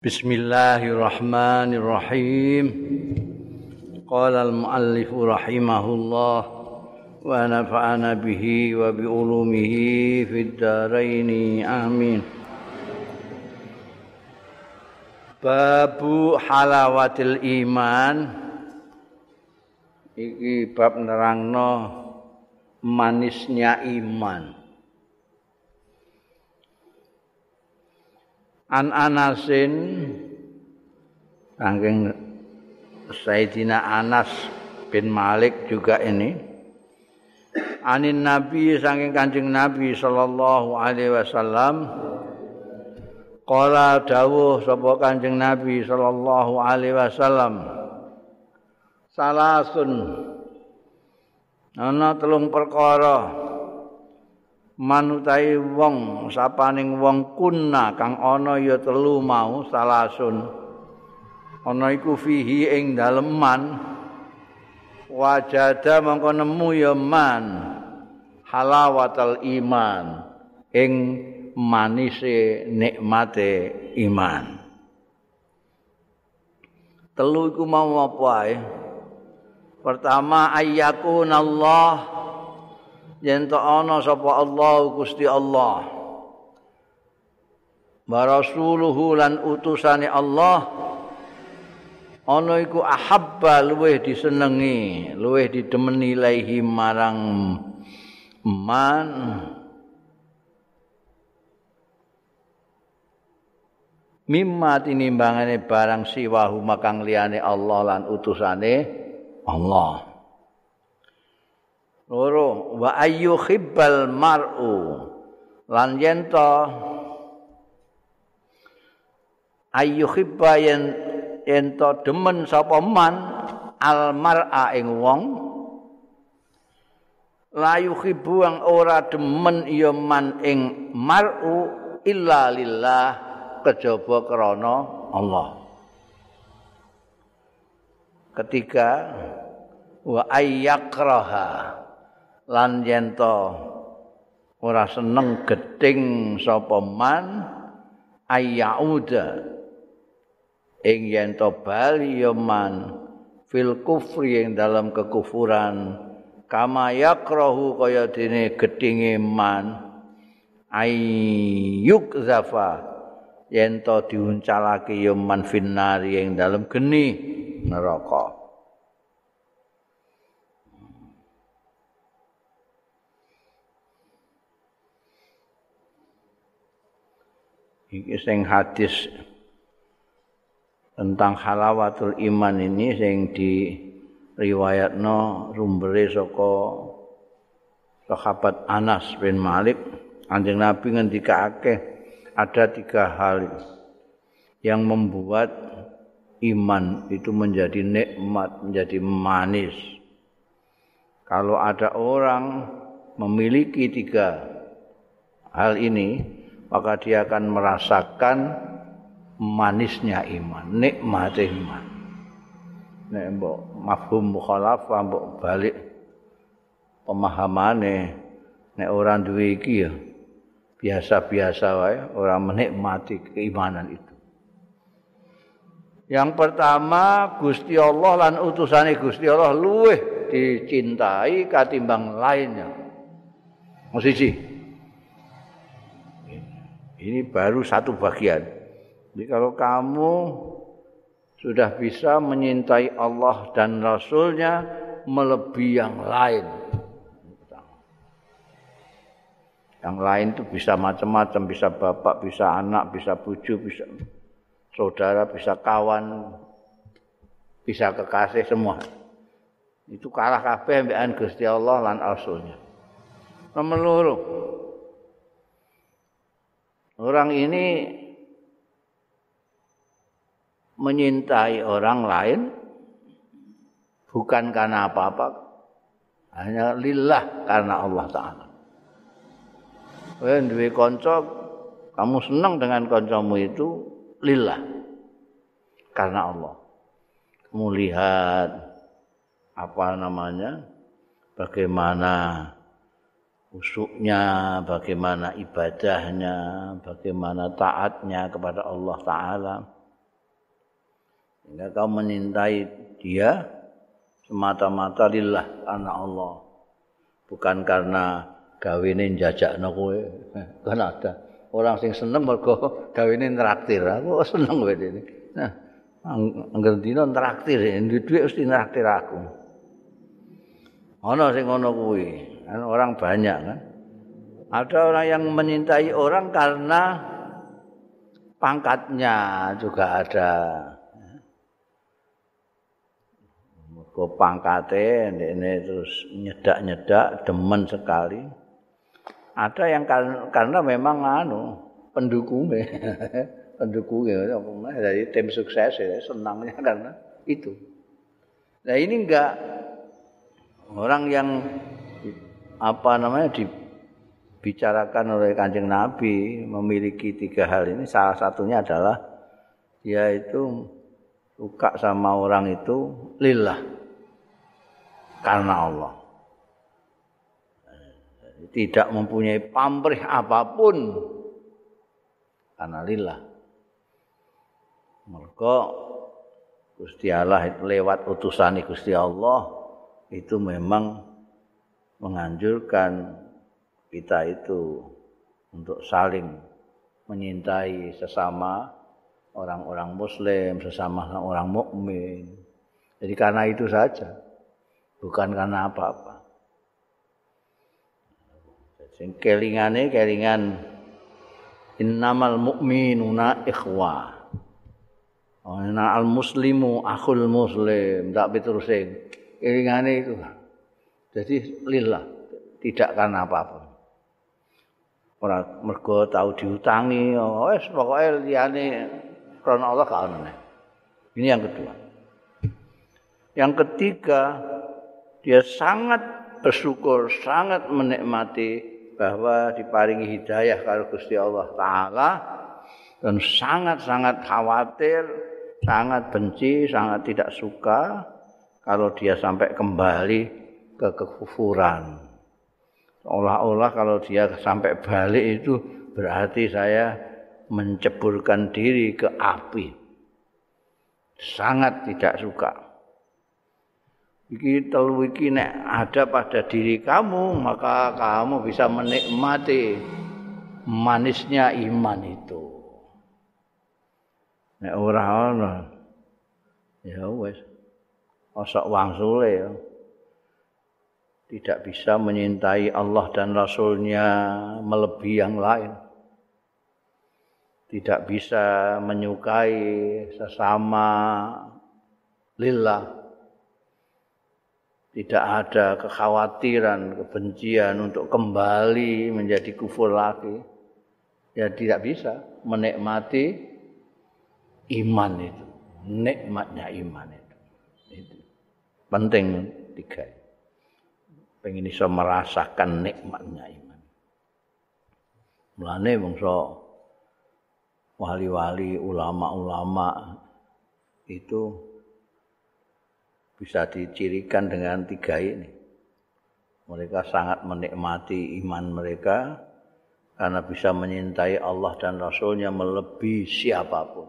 Bismillahirrahmanirrahim. Qala al-muallif rahimahullah wa nafa'ana bihi wa bi ulumihi fid dharain. Amin. Babu halawatil iman iki bab nerangno manisnya iman. An Anasin saking Sayyidina Anas bin Malik juga ini. Anin Nabi saking Kanjeng Nabi sallallahu alaihi wasallam. Qala dawuh sapa Kanjeng Nabi sallallahu alaihi wasallam. Salasun. Ana telung perkara manutai wong sapaning wong kuna kang ana ya telu mau salasun ana iku fihi ing daleman. Wajada mongko nemu ya man halawatal iman ing manise nikmate iman. Telu iku mau apa ae? Pertama ayyakun Allah yen to ana sapa Allah Gusti Allah. Wa rasuluhu lan utusane Allah ana iku ahabba luweh disenengi luweh didemeni ilahi marang man. Mimma tinimbangane barang siwahu makang liyane Allah lan utusane Allah loro wa ayyu khibbal mar'u. Lan yen to ayyu khibba yen yen to demen sapa man al mar'a ing wong. La yuhibbu ang ora demen ya man ing mar'u illa lillah kejaba krana Allah. Ketiga wa ayyakraha lan yen ora seneng geding sapa man ayyauda ing yen bali ya man fil kufri ing dalam kekufuran kama yakrahu kaya dene gedinge man ayyuk zafa. Yen to diuncalake ya man finnari ing dalam geni neraka iki sing hadis tentang halawatul iman ini sing di riwayatno rumbere saka sahabat Anas bin Malik Anjing Nabi ngendikake ada tiga hal yang membuat iman itu menjadi nikmat, menjadi manis. Kalau ada orang memiliki tiga hal ini, maka dia akan merasakan manisnya iman, nikmat iman. Nek mbok mafhum mukhalafah mbok balik pemahamane nek ora duwe iki ya biasa-biasa wae ora menikmati keimanan itu. Yang pertama Gusti Allah lan utusane Gusti Allah luweh dicintai katimbang lainnya. Musisi. Ini baru satu bagian. Jadi kalau kamu sudah bisa menyintai Allah dan Rasulnya melebihi yang lain. Yang lain itu bisa macam-macam, bisa bapak, bisa anak, bisa buju, bisa saudara, bisa kawan, bisa kekasih semua. Itu kalah kabeh ambekan Gusti Allah lan Rasulnya. Nomor loro, Orang ini menyintai orang lain bukan karena apa-apa, hanya lillah karena Allah Ta'ala. Duwe kanca kamu senang dengan kancamu itu lillah karena Allah. Kamu lihat apa namanya? Bagaimana usuknya, bagaimana ibadahnya, bagaimana taatnya kepada Allah Ta'ala. Sehingga kau menyintai dia semata-mata lillah karena Allah. Bukan karena gawene jajakno kowe. Kan ada orang sing seneng mergo gawene traktir. Aku seneng kowe ini. Nah, angger dina traktir, duwe dhuwit mesti traktir aku. Ana sing ngono kuwi. Kan orang banyak kan. Ada orang yang menyintai orang karena pangkatnya juga ada. Mergo pangkate ini terus nyedak-nyedak demen sekali. Ada yang karena, memang anu pendukungnya. pendukungnya dari tim sukses ya senangnya karena itu. Nah ini enggak orang yang apa namanya dibicarakan oleh kanjeng Nabi memiliki tiga hal ini. Salah satunya adalah dia itu suka sama orang itu lillah karena Allah. Tidak mempunyai pamrih apa pun karena lillah. Mereka Gusti Allah lewat utusan Gusti Allah itu memang menganjurkan kita itu untuk saling menyintai sesama orang-orang muslim, sesama orang mukmin. Jadi karena itu saja. Bukan karena apa-apa. Sing kelingane kelingan innamal mu'minuna ikhwah. Ana al muslimu akhul muslim, tak piturusing. Ilingane itu. Jadi lillah, tidak karena apa-apa. Ora mergo tahu diutangi, wis pokoke liyane krana Allah gak Ini yang kedua. Yang ketiga, dia sangat bersyukur, sangat menikmati bahwa diparingi hidayah karo Gusti Allah taala dan sangat-sangat khawatir sangat benci, sangat tidak suka kalau dia sampai kembali ke kekufuran. Seolah-olah kalau dia sampai balik itu berarti saya menceburkan diri ke api. Sangat tidak suka. Iki telu iki nek ada pada diri kamu, maka kamu bisa menikmati manisnya iman itu. nek ora ana ya wis osok wangsule ya tidak bisa menyintai Allah dan Rasulnya melebihi yang lain. Tidak bisa menyukai sesama lillah. Tidak ada kekhawatiran kebencian untuk kembali menjadi kufur lagi. Ya tidak bisa menikmati iman itu. Nikmatnya iman itu. Itu. Penting tiga pengen bisa merasakan nikmatnya iman mulane bangsa wali-wali ulama-ulama itu bisa dicirikan dengan tiga ini mereka sangat menikmati iman mereka karena bisa menyintai Allah dan Rasulnya melebihi siapapun,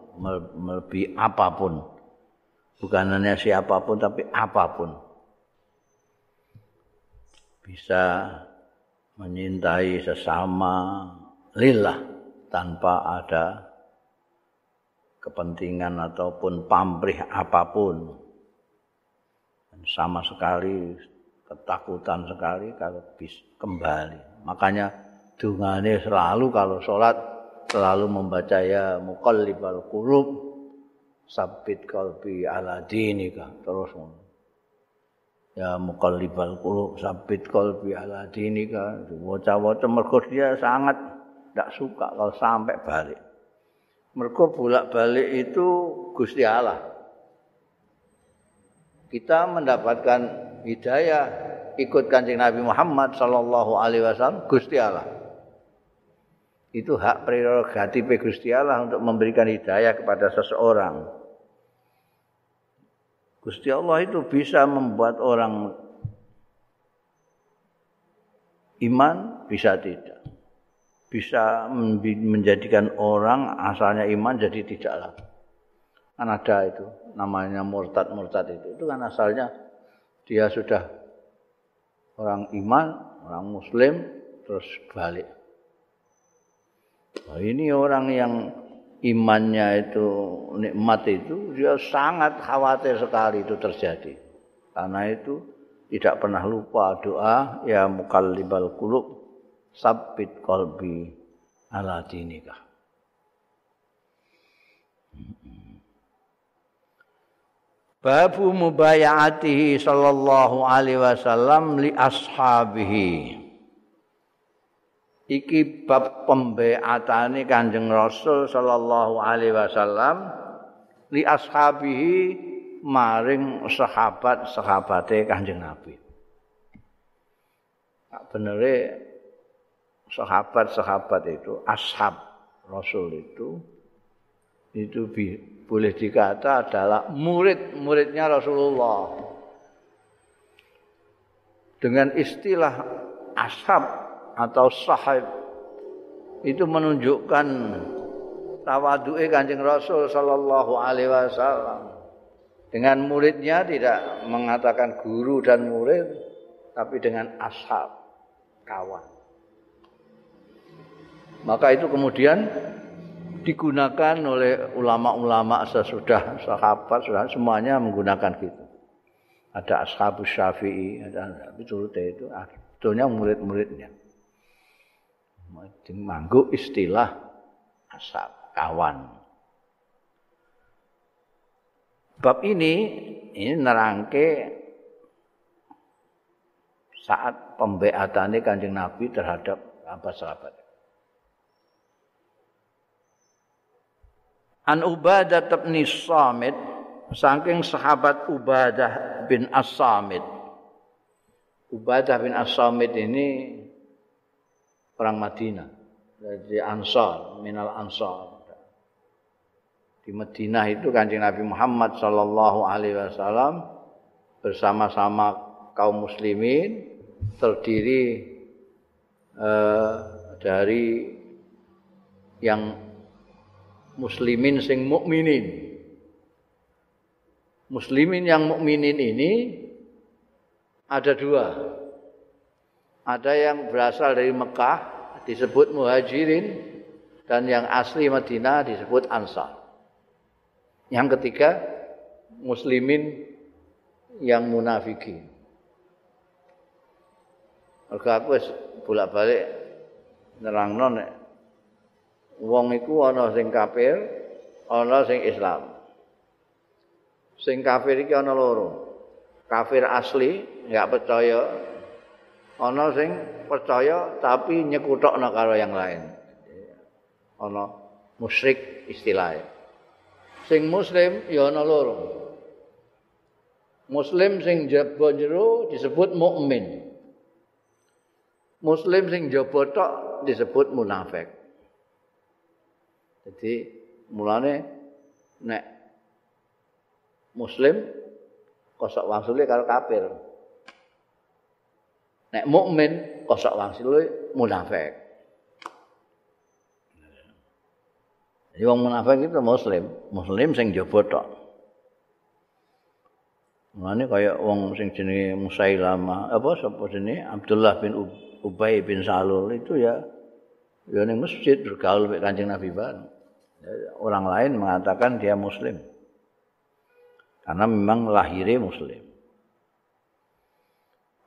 melebihi apapun. Bukan hanya siapapun, tapi apapun. Bisa menyintai sesama lillah tanpa ada kepentingan ataupun pamrih apapun. Sama sekali ketakutan sekali kalau bisa kembali. Makanya dungane selalu kalau sholat selalu membaca ya muqallibal qulub sabit qalbi ala dinika terus ya muqallibal qulub sabit qalbi ala dinika. Waca-waca mergo dia sangat tidak suka kalau sampai balik. Mergo bolak-balik itu Gusti Allah. Kita mendapatkan hidayah ikut kancing Nabi Muhammad sallallahu alaihi wasallam Gusti Allah. Itu hak prerogatif Gusti Allah untuk memberikan hidayah kepada seseorang. Gusti Allah itu bisa membuat orang iman, bisa tidak. Bisa menjadikan orang asalnya iman jadi tidaklah. kan ada itu namanya murtad murtad itu itu kan asalnya dia sudah orang iman orang muslim terus balik nah, ini orang yang imannya itu nikmat itu dia sangat khawatir sekali itu terjadi karena itu tidak pernah lupa doa ya mukallibal qulub sabbit qalbi ala dinika Babu mubayatihi sallallahu alaihi wasallam li ashabihi. Iki bab pembeatane Kanjeng Rasul sallallahu alaihi wasallam li ashabihi maring sahabat-sahabate Kanjeng Nabi. Benere sahabat-sahabat itu ashab Rasul itu itu boleh dikata adalah murid-muridnya Rasulullah. Dengan istilah ashab atau sahib itu menunjukkan tawadu'e Kanjeng Rasul sallallahu alaihi wasallam. Dengan muridnya tidak mengatakan guru dan murid tapi dengan ashab, kawan. Maka itu kemudian digunakan oleh ulama-ulama sesudah sahabat sudah semuanya menggunakan gitu. Ada ashabus syafi'i, ada itu itu sebetulnya murid-muridnya. Manggu istilah ashab, kawan. Bab ini ini nerangke saat pembeatannya kanjeng Nabi terhadap apa sahabat. An Ubadah bin Samit saking sahabat Ubadah bin As-Samit. Ubadah bin As-Samit ini orang Madinah dari Ansar, minal Ansar. Di Madinah itu Kanjeng Nabi Muhammad sallallahu alaihi wasallam bersama-sama kaum muslimin terdiri eh, dari yang muslimin sing mukminin. Muslimin yang mukminin ini ada dua. Ada yang berasal dari Mekah disebut muhajirin dan yang asli Madinah disebut ansar. Yang ketiga muslimin yang munafikin. Mergo aku wis bolak-balik nerangno nek wong iku ana sing kafir, ana sing Islam. Sing kafir iki ana loro. Kafir asli, enggak percaya. Ana sing percaya tapi nyekutokno karo yang lain. Ana musyrik istilahnya. Sing muslim ya ana loro. Muslim sing jaba jero disebut mukmin. Muslim sing jaba tok disebut munafik. Jadi mulane nek muslim kosok wangsule karo kafir. Nek mukmin kosok wangsule munafik. Jadi wong munafik itu muslim, muslim sing jaba tok. Mulane kaya wong sing jenenge Musailama, apa sapa jenenge Abdullah bin Ubay bin Salul itu ya ya ning masjid bergaul mek Kanjeng Nabi bareng. Orang lain mengatakan dia muslim. Karena memang lahirnya muslim.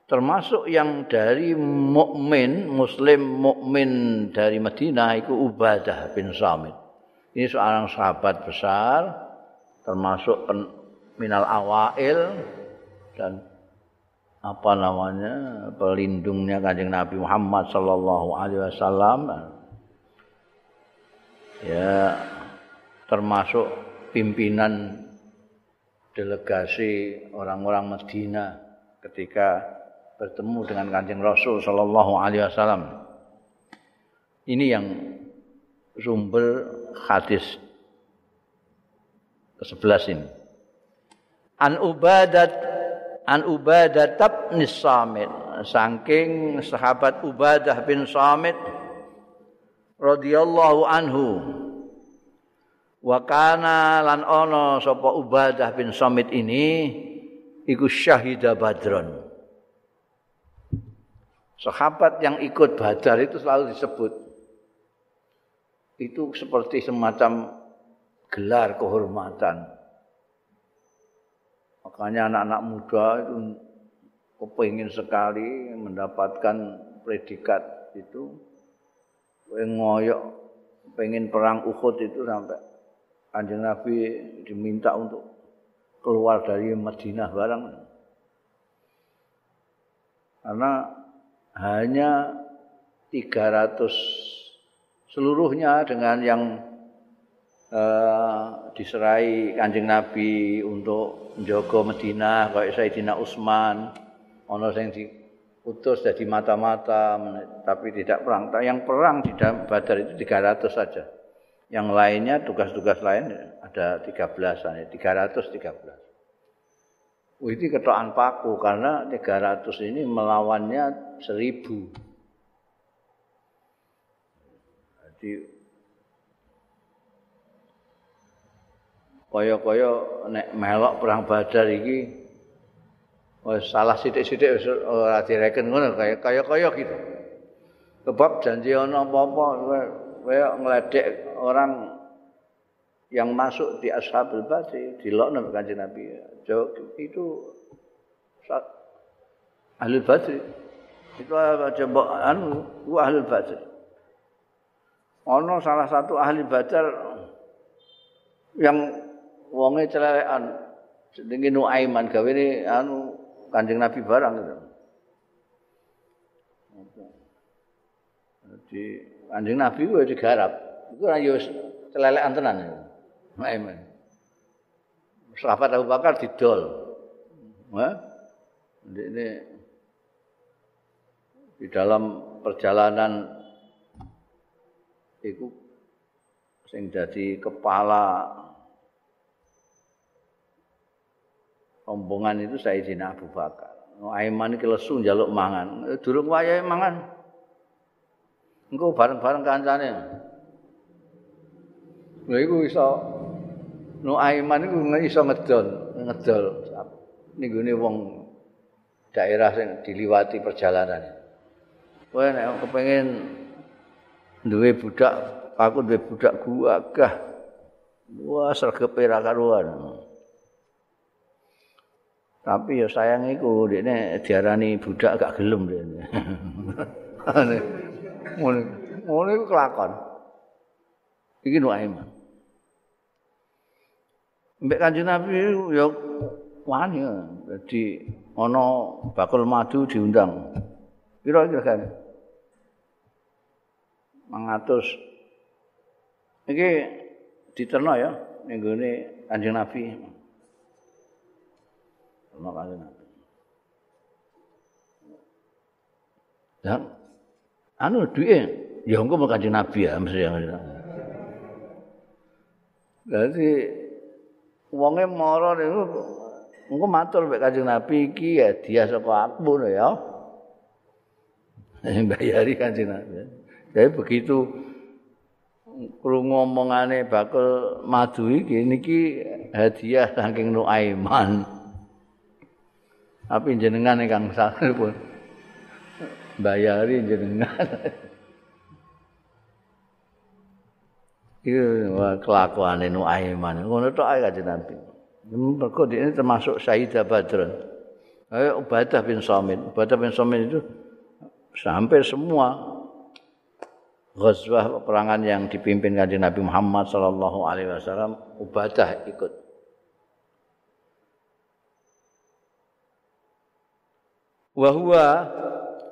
Termasuk yang dari mukmin, muslim mukmin dari Madinah itu Ubadah bin Samit. Ini seorang sahabat besar termasuk minal awail dan apa namanya pelindungnya kanjeng Nabi Muhammad sallallahu alaihi wasallam ya termasuk pimpinan delegasi orang-orang Madinah ketika bertemu dengan Kanjeng Rasul sallallahu alaihi wasallam. Ini yang sumber hadis ke-11 ini. An Ubadat An Ubadah bin Samit saking sahabat Ubadah bin Samit radhiyallahu anhu Wa kana lan ana sapa Ubadah bin Samit ini iku syahida Badron. Sahabat yang ikut Badar itu selalu disebut itu seperti semacam gelar kehormatan. Makanya anak-anak muda itu kepingin sekali mendapatkan predikat itu. Ngoyok pengen perang Uhud itu sampai Kanjeng Nabi diminta untuk keluar dari Madinah barang. Karena hanya 300 seluruhnya dengan yang uh, diserai Kanjeng Nabi untuk menjaga Madinah kayak Sayyidina Utsman ono sing diutus jadi mata-mata tapi tidak perang. Yang perang di dalam Badar itu 300 saja. Yang lainnya tugas-tugas lain ada 13-an, 313. Oh, ini ketokan paku karena 300 ini melawannya 1000. Jadi kaya-kaya nek melok perang Badar iki wis salah sithik-sithik wis ora direken ngono kaya kaya-kaya gitu. Sebab janji ana apa-apa kaya ngledek orang yang masuk di Ashabul Badri dilokno Kanjeng Nabi. Itu Ahli Badri. Itu coba anu Ahli Badri. Ono salah satu ahli badar yang wonge celelekan jenenge Nuaiman gawe ini anu Kanjeng Nabi barang gitu. Jadi Kanjeng Nabi kuwi digarap. Iku ora yo celelekan tenan. Nuaiman. Sahabat Abu Bakar didol. Wah. Ini di dalam perjalanan itu sing jadi kepala rombongan itu Sayyidina Abu Bakar. Aiman iki lesu njaluk mangan. Eh, durung wayahe mangan. Engko bareng-bareng kancane. Lha iku iso No Aiman iku iso ngedol, ngedol ning gone wong daerah sing diliwati perjalanan. Kowe nek kepengin duwe budak, aku duwe budak gua gah. Wah, sregepe ra karuan. Tapi ya sayang iku dekne diarani budak gak gelem dekne. Ngono. Ngono iku kelakon. Iki nu aiman. Mbek Kanjeng Nabi ya wani dadi ana bakul madu diundang. Kira-kira kan. Mangatus. Iki diterno ya ning gone Kanjeng Nabi. Ono kanjeng Nabi. Dan anu duwe ya engko kanjeng Nabi ya mesti ya. Jadi wonge mara niku engko matur mek kanjeng Nabi iki ya dia saka aku lho ya. Bayari kanjeng Nabi. Jadi begitu krungu omongane bakul madu iki niki hadiah saking Nuaiman. Tapi jenengan ingkang pun bayari jenengan. Iku kelakuane nu aiman. Ngono tok ae kanjeng Nabi. Mergo ini termasuk Sayyidah Badrun. Ayo Ubadah bin Samit. Ubadah bin Samit itu sampai semua ghazwah peperangan yang dipimpin kanjeng Nabi Muhammad sallallahu alaihi wasallam Ubadah ikut. wa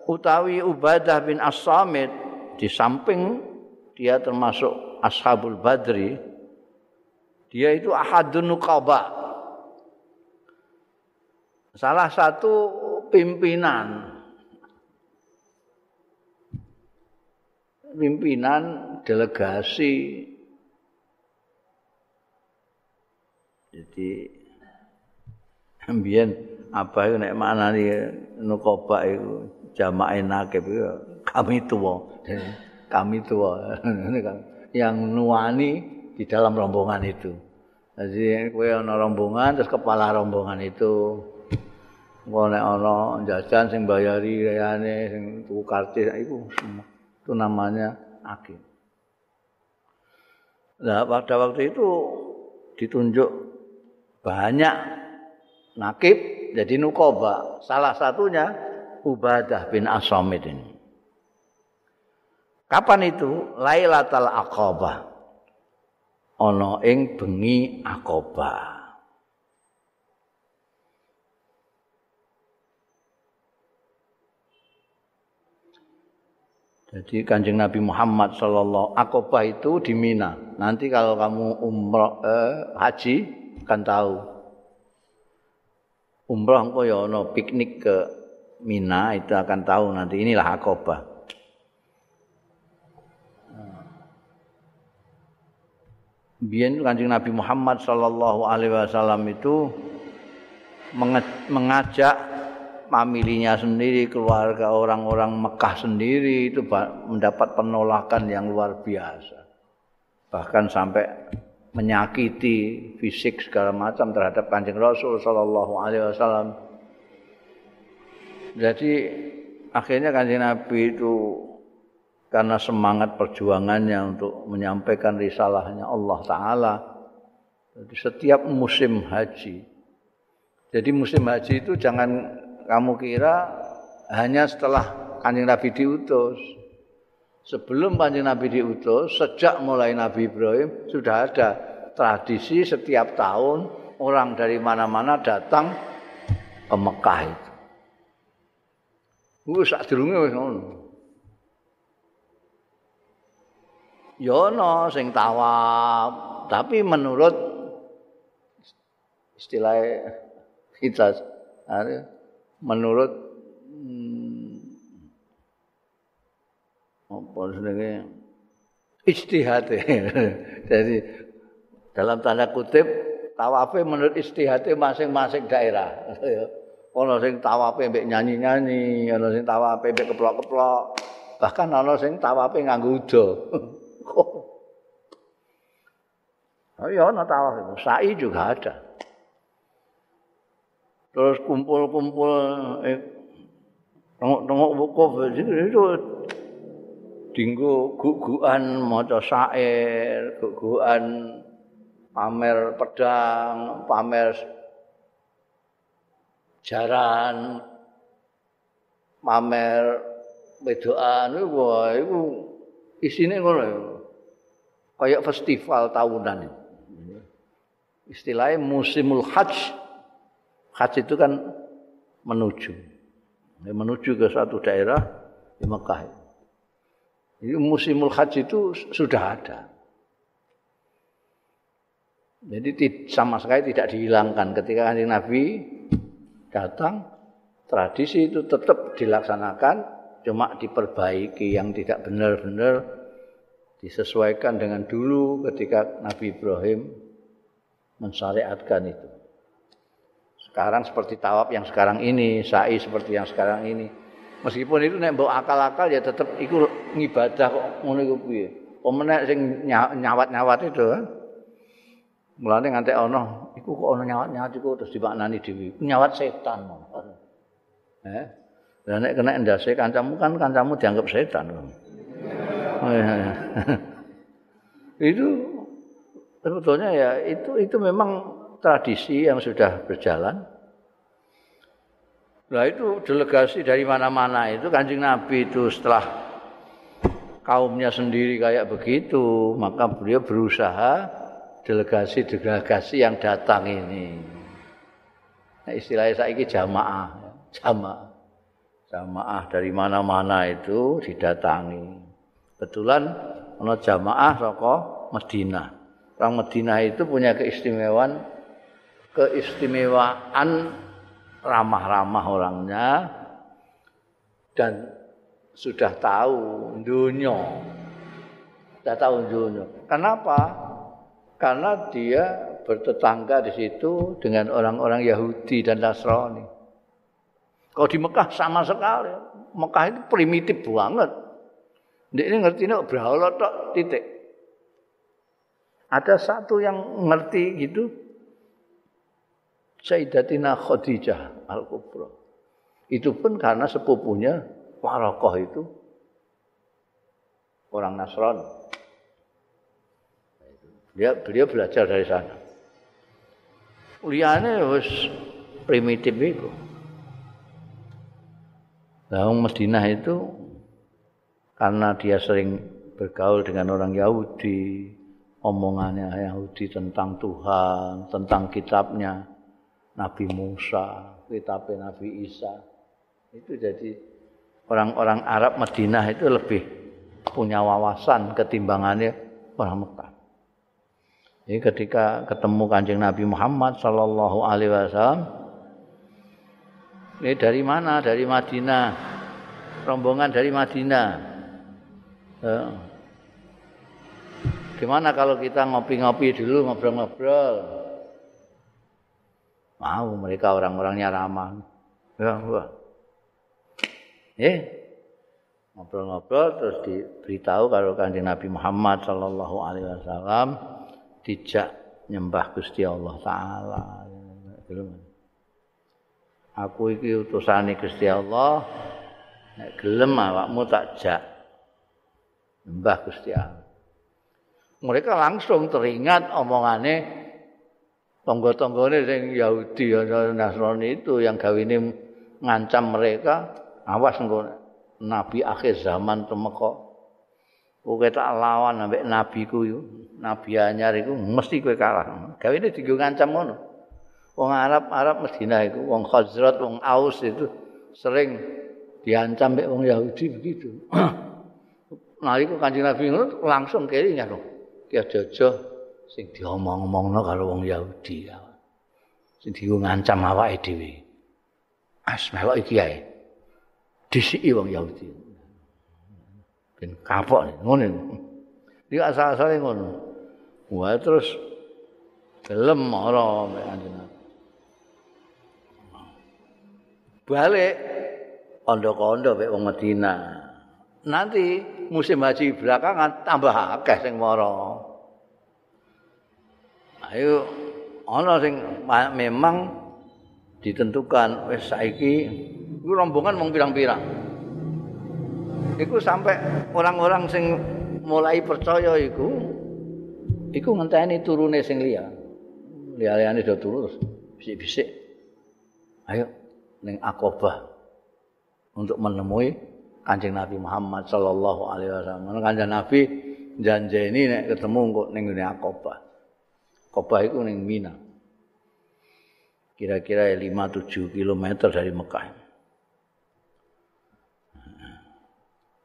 utawi Ubadah bin As-Samit di samping dia termasuk Ashabul Badri dia itu ahadun nuqaba. Salah satu pimpinan. Pimpinan delegasi. Jadi ambien apa itu nek maknani nukoba itu jamaah nakib kami tua. Kami tua yang nuani di dalam rombongan itu. Jadi kowe ana rombongan terus kepala rombongan itu engko nek ana jajan sing bayari rayane sing tuku karcis iku semua itu namanya akim. Nah, pada waktu itu ditunjuk banyak nakib jadi nukoba. Salah satunya Ubadah bin Asamid ini. Kapan itu? Lailatul Aqabah. Ana ing bengi Aqabah. Jadi kanjeng Nabi Muhammad Sallallahu Aqabah itu di Mina. Nanti kalau kamu umroh eh, haji akan tahu. Umroh engko ya ono piknik ke Mina itu akan tahu nanti inilah Aqabah. Biyen kanjeng Nabi Muhammad Sallallahu Alaihi Wasallam itu mengajak familinya sendiri, keluarga orang-orang Mekah sendiri itu mendapat penolakan yang luar biasa. Bahkan sampai menyakiti fisik segala macam terhadap Kanjeng Rasul sallallahu alaihi wasallam. Jadi akhirnya Kanjeng Nabi itu karena semangat perjuangannya untuk menyampaikan risalahnya Allah taala. Jadi setiap musim haji. Jadi musim haji itu jangan kamu kira hanya setelah kanjeng Nabi diutus. Sebelum kanjeng Nabi diutus, sejak mulai Nabi Ibrahim sudah ada tradisi setiap tahun orang dari mana-mana datang ke Mekah itu. Wis sak durunge wis ngono. Yono sing tawaf, tapi menurut istilah kita menurut hmm, apa jenenge? Ijtihad. Jadi dalam tanda kutip tawafe menurut ijtihad masing-masing daerah. Ana sing tawafe mbek nyanyi-nyanyi ana sing tawafe mbek keplok-keplok. Bahkan ana sing tawafe nganggo udo Oh ya, ana tawaf itu. Sa'i juga ada. terus kumpul-kumpul eh, tengok-tengok wukuf itu dinggo guguan maca syair, guguan pamer pedang, pamer jaran, pamer wedoan iku iku isine ngono kayak festival tahunan. Istilahnya musimul hajj haji itu kan menuju menuju ke suatu daerah di Mekah. Jadi musimul haji itu sudah ada. Jadi sama sekali tidak dihilangkan ketika kanjeng Nabi datang, tradisi itu tetap dilaksanakan, cuma diperbaiki yang tidak benar-benar disesuaikan dengan dulu ketika Nabi Ibrahim mensyariatkan itu. sekarang seperti tawaf yang sekarang ini, sa'i seperti yang sekarang ini. Meskipun itu nek mbok akal-akal ya tetap iku ngibadah kok ngono iku piye. Pemenek sing nyawat-nyawat itu kan. Mulane nganti ana iku kok ana nyawat-nyawat iku terus dimaknani dhewe. Nyawat setan. Eh. Lah nek kena ndase kancamu kan kancamu dianggap setan. itu sebetulnya ya itu itu memang tradisi yang sudah berjalan. Nah itu delegasi dari mana-mana itu kanjeng Nabi itu setelah kaumnya sendiri kayak begitu, maka beliau berusaha delegasi-delegasi yang datang ini. Nah, istilahnya saya ini jamaah, jamaah, jamaah dari mana-mana itu didatangi. Kebetulan ono jamaah rokok Medina. Orang Medina itu punya keistimewaan keistimewaan ramah-ramah orangnya dan sudah tahu dunia. Sudah tahu dunia. Kenapa? Karena dia bertetangga di situ dengan orang-orang Yahudi dan Nasrani. Kalau di Mekah sama sekali. Mekah itu primitif banget dia ini ngerti ini berhala tok titik Ada satu yang ngerti gitu. Sayyidatina Khadijah Al-Kubra. Itu pun karena sepupunya Warokoh itu orang Nasrani. Dia beliau belajar dari sana. Liane wis primitif itu. Nah, Madinah itu karena dia sering bergaul dengan orang Yahudi, omongannya Yahudi tentang Tuhan, tentang kitabnya Nabi Musa, kitab Nabi Isa. Itu jadi orang-orang Arab Madinah itu lebih punya wawasan ketimbangannya orang Mekah. Jadi ketika ketemu kanjeng Nabi Muhammad Sallallahu Alaihi Wasallam, ini dari mana? Dari Madinah, rombongan dari Madinah. Gimana kalau kita ngopi-ngopi dulu, ngobrol-ngobrol? Mau mereka orang-orangnya ramah. Ya, wah. Eh, ngobrol-ngobrol terus diberitahu kalau kanjeng Nabi Muhammad Sallallahu Alaihi Wasallam dijak nyembah Gusti Allah Taala. Aku iki utusane Gusti Allah. Nek gelem awakmu tak jak nyembah Gusti Allah. mereka langsung teringat omongane tonggo-tonggone sing Yahudi dan Nasrani itu yang gawine ngancam mereka. Awas engko nabi akhir zaman temeko kowe tak lawan ambek nabiku yo nabi anyar iku mesti kowe kalah. Gawine digo ngancam ngono. Wong Arab Arab Madinah iku wong Khazraj wong Aus itu sering diancam mbek wong Yahudi begitu nah iku kanjeng Nabi langsung kelingan loh ki aja sing diomong-omongno karo wong Yahudi ya. Sing diku ngancam awake dhewe. As melok iki ae. Disiki wong Yahudi. Ben kapok ngono. Iki asal-asale ngono. Wah terus gelem ora Balik ondo-ondo mek wong Madinah. Nanti musim haji belakangan tambah akeh sing mara. Ayo ana sing memang ditentukan wis saiki iku rombongan mung pirang-pirang. Iku sampai orang-orang sing mulai percaya iku iku ngenteni turune sing liya. Liya-liyane do turu terus bisik-bisik. Ayo ning Aqabah untuk menemui Kanjeng Nabi Muhammad sallallahu alaihi wasallam. Kanjeng Nabi janjeni nek ketemu kok ning ngene Aqabah. Aqabah iku ning Mina. Kira-kira 5-7 km dari Mekah.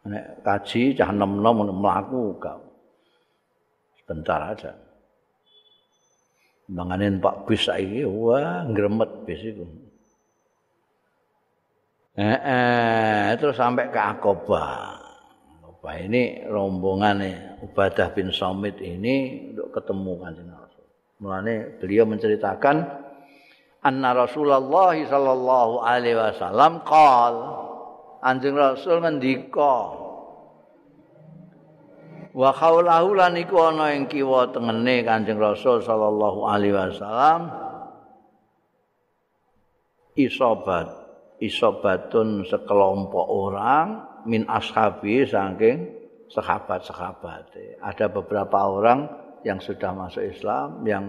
Nek kaji cah nom-nom mlaku gak. Sebentar aja. Manganin Pak bis saiki wah ngremet bis iku. Eh, eh, terus sampai ke Akobah. Akobah ini rombongan Ubadah bin Somit ini untuk ketemu kanjeng Rasul. Mulane beliau menceritakan anna Rasulullah sallallahu alaihi wasallam qol Anjing Rasul ngendika wa khaulahu lan iku ana ing kiwa tengene Kanjeng Rasul sallallahu alaihi wasallam isobat isobatun sekelompok orang min ashabi saking sahabat-sahabat. Ada beberapa orang yang sudah masuk Islam yang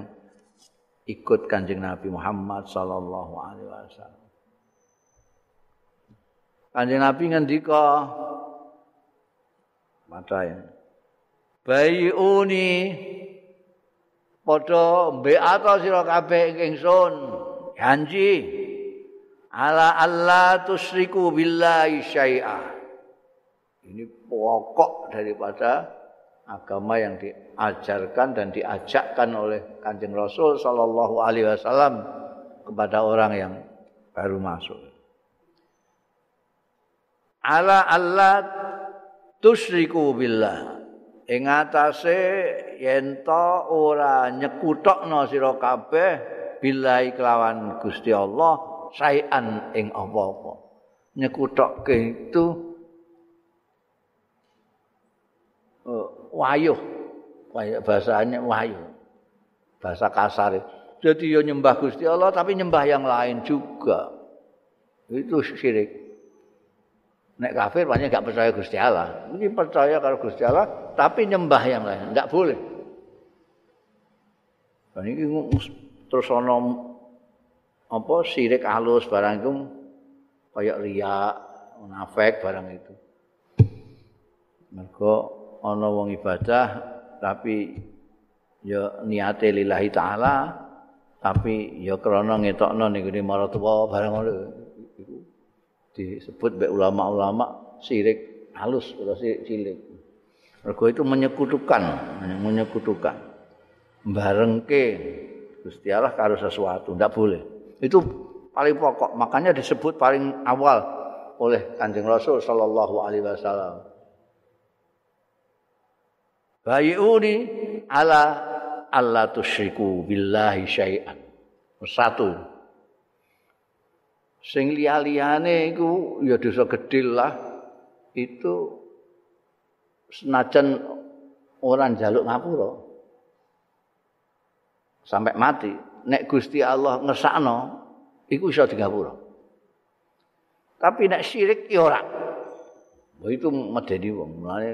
ikut kanjeng Nabi Muhammad sallallahu alaihi wasallam. Kanjeng Nabi ngendika Matayan. Bayuni padha mbeat sira kabeh ingsun janji ala Allah tusriku billahi syai'a. Ini pokok daripada agama yang diajarkan dan diajakkan oleh Kanjeng Rasul sallallahu alaihi wasallam kepada orang yang baru masuk. Ala Allah tusriku billah. Ing atase yen ora nyekutokno sira kabeh billahi kelawan Gusti Allah sayan ing apa-apa. Nyekutokke itu uh, wayuh bahasanya wahyu. Bahasa kasar. Jadi ya nyembah Gusti Allah tapi nyembah yang lain juga. Itu syirik. Nek kafir banyak gak percaya Gusti Allah. Ini percaya kalau Gusti Allah tapi nyembah yang lain. Enggak boleh. Dan ini terus ono apa syirik halus barang itu kayak riak, munafik barang itu. Mergo ana wong ibadah tapi ya niate lillahi taala tapi ya krana ngetokno ning ngene maratuwa barang ngono iku disebut mbek ulama-ulama syirik halus ora cilik. Mergo itu menyekutukan, menyekutukan. Barengke Gusti Allah karo sesuatu, ndak boleh. Itu paling pokok, makanya disebut paling awal oleh Kanjeng Rasul sallallahu alaihi wasallam. Bayi'uni ala Allah tusyriku billahi syai'an. Satu. Sing liya-liyane iku ya dosa gedhe lah. Itu senajan orang jaluk ngapura. Sampai mati. Nek Gusti Allah ngesakno, iku iso digapura. Tapi nek syirik ya ora. Itu medeni wong. Mulane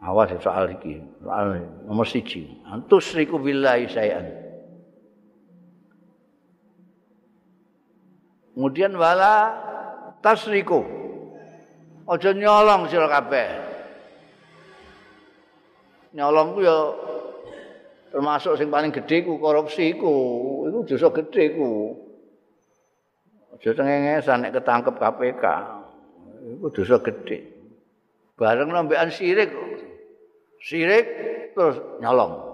Awas soal iki. Soal nomor siji. Antus riku billahi sayan. Kemudian wala tasriku. Aja nyolong sira kabeh. Nyolong ku ya termasuk sing paling gedhe ku korupsi ku. Iku dosa gedhe ku. Aja cengengesan nek ketangkep KPK. Iku dosa gedhe. Bareng nombean sirik sirik terus nyolong.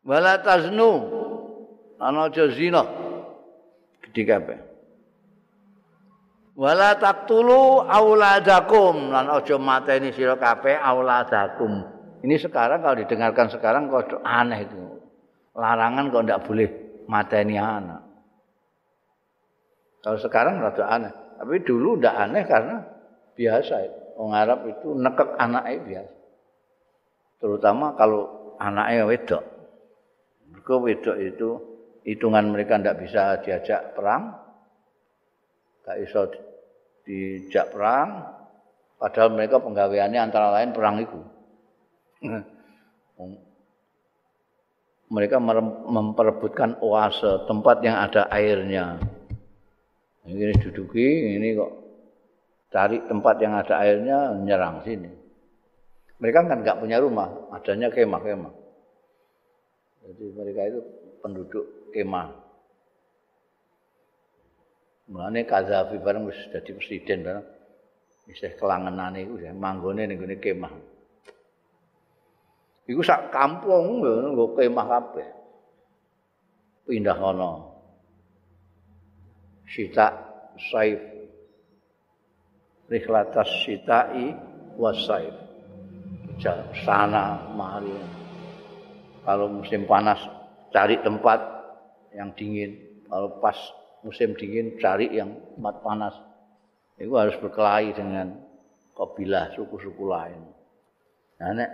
Wala taznu ana aja zina. Gedhe kabeh. Wala taqtulu auladakum lan aja mateni sira kabeh auladakum. Ini sekarang kalau didengarkan sekarang kok aneh itu. Larangan kok ndak boleh mateni anak. Kalau sekarang rada aneh, tapi dulu ndak aneh karena biasa. Wong Arab itu nekek anaknya biasa. Terutama kalau anaknya wedok. Mereka wedok itu hitungan mereka tidak bisa diajak perang. Tidak bisa diajak perang. Padahal mereka penggaweannya antara lain perang itu. Mereka memperebutkan oase, tempat yang ada airnya. Ini duduki, ini kok cari tempat yang ada airnya nyerang sini. Mereka kan nggak punya rumah, adanya kemah-kemah. Jadi mereka itu penduduk kemah. Mulane Kazafi bareng wis dadi presiden bareng. Isih kelangenane iku ya manggone gone kemah. Iku sak kampung nggo kemah kabeh. Pindah kono. Sita Saif. Rihlatas sitai wasaif sana mari. Kalau musim panas cari tempat yang dingin. Kalau pas musim dingin cari yang tempat panas. Itu harus berkelahi dengan kabilah suku-suku lain. Nah nek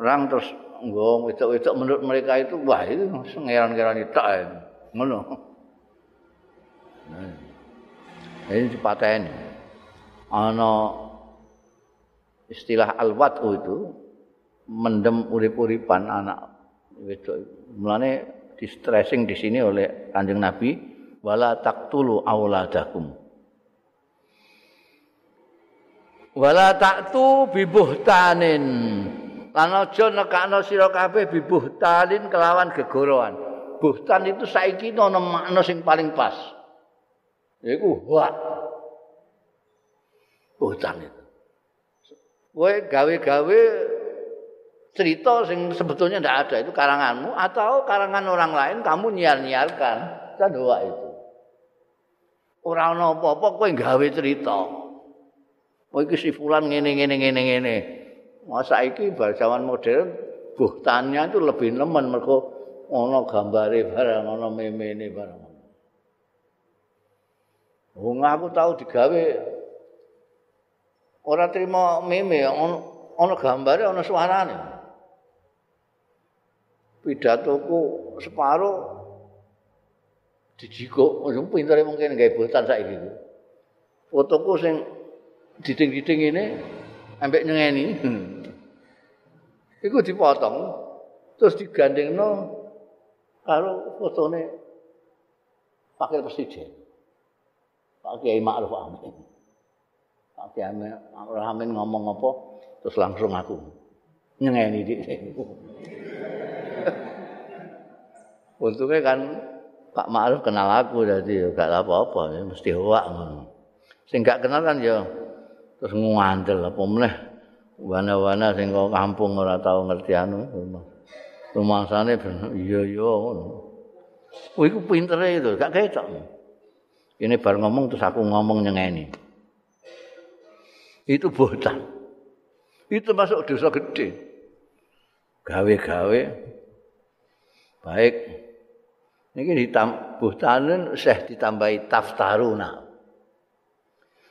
perang terus nggong wedok-wedok menurut mereka itu wah itu sengeran-ngeran itu ngono nah, ini dipateni ana istilah al-wat'u itu mendem urip-uripan anak wedok. Mulane di stressing di sini oleh Kanjeng Nabi wala taqtulu auladakum. Wala taktu bibuhtanin. Lan aja nekakno sira kabeh bibuhtanin kelawan gegoroan. Buhtan itu saiki ana makna sing paling pas. Yaiku hak hutan itu. Kowe gawe-gawe cerita sing sebetulnya tidak ada itu karanganmu atau karangan orang lain kamu nyiar-nyiarkan kan dua itu. Orang ana apa-apa kowe gawe cerita. Kowe iki si fulan ngene ngene ngene ngene. Masa iki bar zaman modern buhtannya itu lebih nemen mergo ana gambare barang ana memene barang. Wong aku tahu digawe ora trimo meme ana gambare ana suarane. Pidatoku separo dijiko, wong pintere mungkin gawe botan saiki. Fotoku sing diding-diding ini ambek nyengeni. Iku dipotong terus digandengno karo fotone Pakil Presiden. Pak Kiai Ma'ruf Amin. Pak Kiai Ma'ruf Amin ngomong apa terus langsung aku nyengeni dik. Untungnya kan Pak Ma'ruf kenal aku jadi gak apa-apa ya mesti hoak ngono. Sing gak kenal kan ya terus ngandel apa meneh? Wana-wana sing kok kampung ora tau ngerti anu rumangsane iya iya ngono. Oh iku pintere itu gak ketok ini bar ngomong terus aku ngomong nyengeni. Itu botan itu masuk dosa gede. Gawe-gawe. Baik. Ini ditam botanen seh ditambahi taftaruna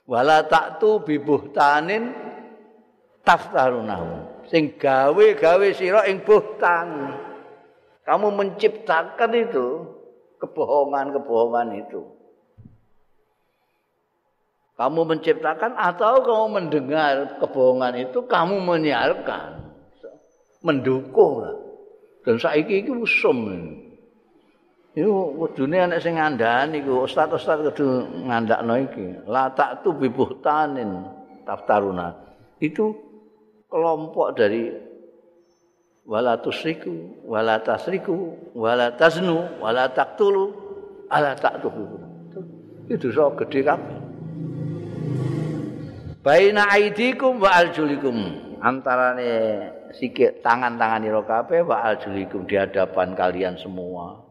wala taktu bibuhtanin taftarunahu sing gawe-gawe sira ing buhtan. Kamu menciptakan itu kebohongan-kebohongan itu. Kamu menciptakan atau kamu mendengar kebohongan itu kamu menyiarkan. Mendukung. Dan saiki iki usum Iku kudune ana sing ngandani iku ustaz-ustaz kudu ngandakno iki. La tak tu bibuhtanin taftaruna. Itu kelompok dari wala tusriku wala tasriku wala taznu wala taqtulu ala taqtuhu. Itu dosa gede kabeh. Baina aidikum wa aljulikum antarane sikit tangan-tangan ira kabeh wa aljulikum di hadapan kalian semua.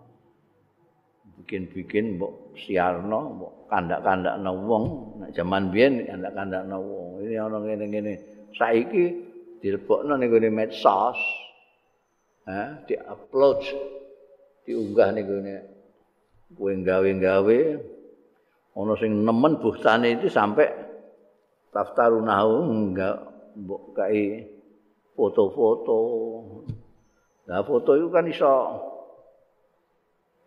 Bikin-bikin mbok siarno, mbok kandak-kandakno wong, nek jaman biyen kandak-kandakno wong. Ini ana ngene-ngene. Saiki dilebokno ning gone medsos. Ha, di-upload, diunggah ning gone kowe gawe-gawe ana sing nemen buhtane itu sampai taftarunahu enggak mbok kai foto-foto. Nah, foto itu kan iso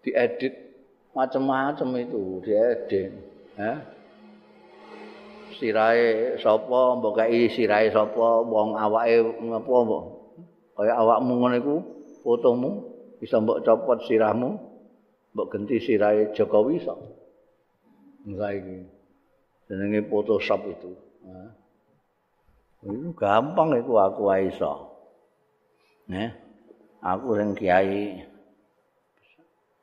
diedit macam-macam itu diedin ya sirai sapa mbok kai sirai sapa wong awake apa mbok? Kaya awakmu ngono iku fotomu bisa mbok copot sirahmu mbok ganti sirai Jokowi sok enggak iki jenenge photoshop itu ya. itu gampang itu aku iso ya aku sing kiai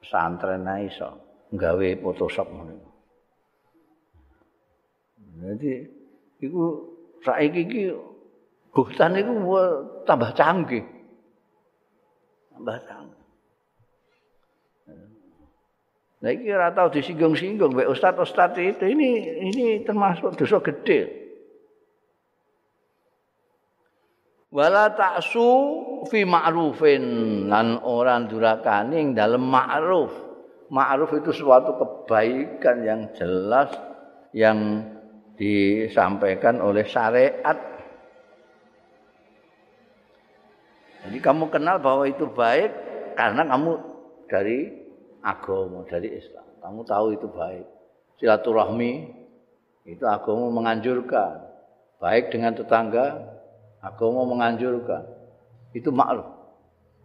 pesantren ae iso gawe Photoshop ngono. Jadi iku saiki iki buhtan iku tambah canggih. Tambah canggih. Nah iki ora tau disinggung-singgung mbek ustaz-ustaz itu ini ini termasuk dosa gede. wala ta'su fi ma'rufin. Lan ora durakane ing dalem ma'ruf. Ma'ruf itu suatu kebaikan yang jelas yang disampaikan oleh syariat. Jadi kamu kenal bahwa itu baik karena kamu dari agama dari Islam. Kamu tahu itu baik. Silaturahmi itu agama menganjurkan. Baik dengan tetangga agama menganjurkan itu maklum.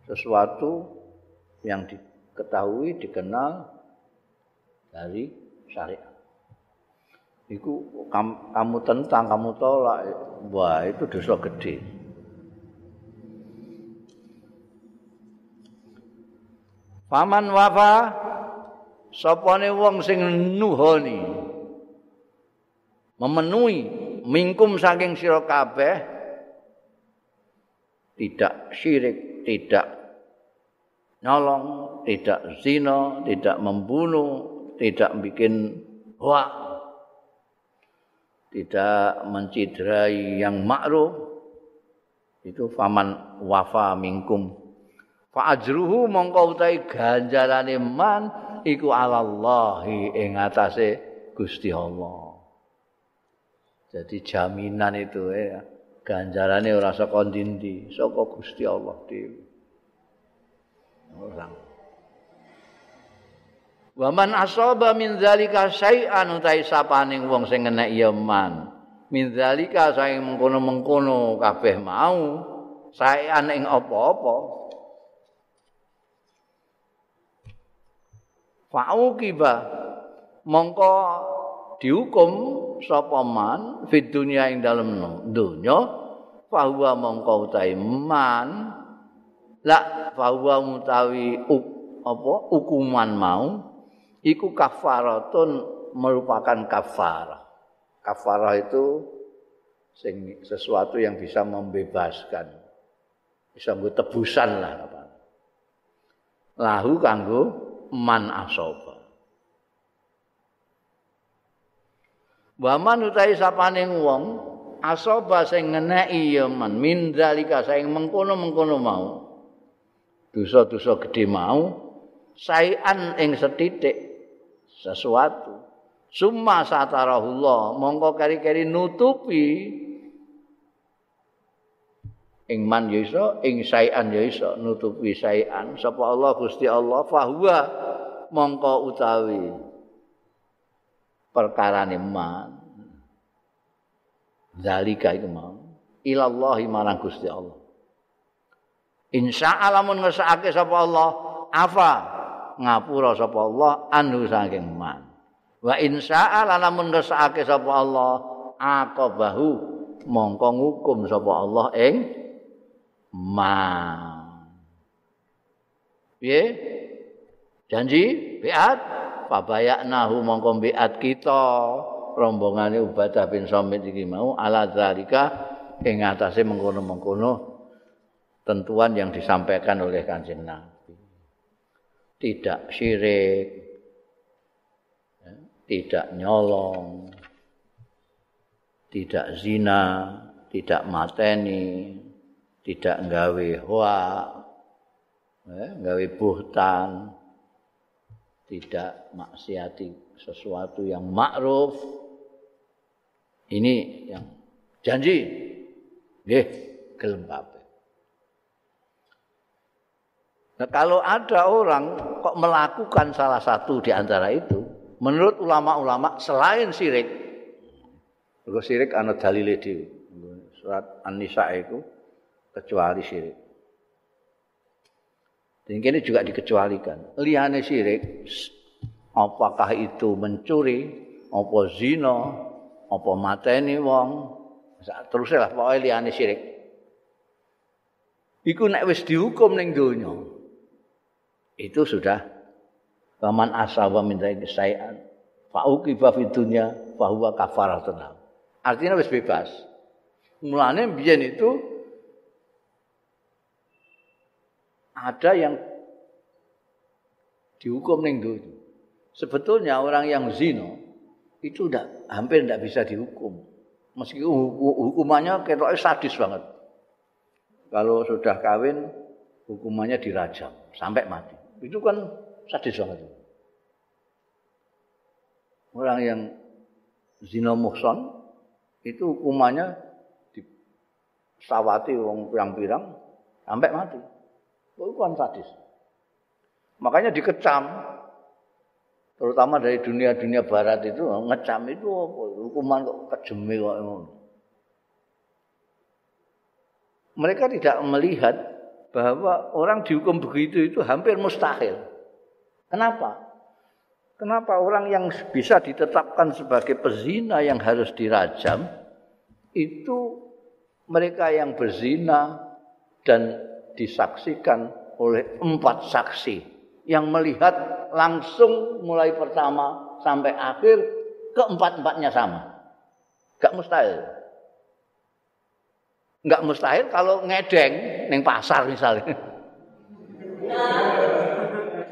Sesuatu yang diketahui dikenal dari syariat. Itu kamu tentang kamu tolak wah itu dosa gede. Paman wafa sopone wong sing nuhoni memenuhi mingkum saking sira kabeh tidak syirik, tidak nyolong, tidak zina, tidak membunuh, tidak bikin hoak, tidak menciderai yang makruh, itu faman wafa minkum. Fa ajruhu mongko utahe ganjarane man iku alallahi ing atase Gusti Allah. Jadi jaminan itu ya. Ganjarane ora saka ndi saka Gusti Allah dhewe. Ora Wa man asaba min zalika syai'an utai sapaning wong sing ngenek ya man. Min zalika saing mengkono-mengkono kabeh mau. Syai'an ing apa-apa. Fa'uqiba. Mongko dihukum sapa man fid dunya ing dalem donya fahuwa mongko utai man la fahuwa mutawi apa hukuman mau iku kafaratun merupakan kafarah. Kafarah itu sing sesuatu yang bisa membebaskan. Bisa tebusan lah apa. Lahu kanggo man asoba. Wa man utahe sapaning wong asoba sing ngeneki ya man min zalika sing mengkono-mengkono mau. Dosa-dosa gedhe mau sayan ing setitik sesuatu. Summa satarahullah, mongko kari-kari nutupi ing man ya iso, ing sayan ya iso, nutupi sayan. Sapa Allah Gusti Allah fahuwa mongko utawi perkara man. Zalika iku mau. Ilallahi marang Gusti Allah. Insya Allah mun ngesake sapa Allah, afa ngapura sapa Allah anu saking man. Wa insya'a lamun ngersakake sapa Allah aqabahu mongko ngukum sapa Allah ing man. Piye? Janji biat fabayaknahu mongko biat kita rombongane Ubadah bin Samit iki mau ala zalika ing atase mengkono-mengkono tentuan yang disampaikan oleh Kanjeng Nabi. tidak syirik, tidak nyolong, tidak zina, tidak mateni, tidak nggawe hoa, nggawe buhtan, tidak maksiati sesuatu yang ma'ruf. Ini yang janji. Nggih, gelem Nah, kalau ada orang kok melakukan salah satu di antara itu, menurut ulama-ulama selain syirik, kalau syirik ana dalile dhewe. Surat An-Nisa itu kecuali syirik. Dan ini juga dikecualikan. Liane syirik, apakah itu mencuri, apa zina, apa mateni wong, teruslah pokoknya liane syirik. Iku nek wis dihukum ning donya, itu sudah paman asaba min dzalika syai'an fa uqiba fid dunya fa huwa kafaratun artinya wis bebas mulane biyen itu ada yang dihukum ning dunia sebetulnya orang yang zina itu udah hampir tidak bisa dihukum meski hukumannya ketoknya sadis banget kalau sudah kawin hukumannya dirajam sampai mati itu kan sadis banget. Orang yang zina muhson itu hukumannya disawati wong pirang-pirang sampai mati. Itu kan sadis. Makanya dikecam terutama dari dunia-dunia barat itu ngecam itu hukuman kok kejemi kok Mereka tidak melihat bahwa orang dihukum begitu itu hampir mustahil. Kenapa? Kenapa orang yang bisa ditetapkan sebagai pezina yang harus dirajam itu mereka yang berzina dan disaksikan oleh empat saksi yang melihat langsung mulai pertama sampai akhir keempat-empatnya sama. Gak mustahil. Enggak mustahil kalau ngedeng neng pasar misalnya.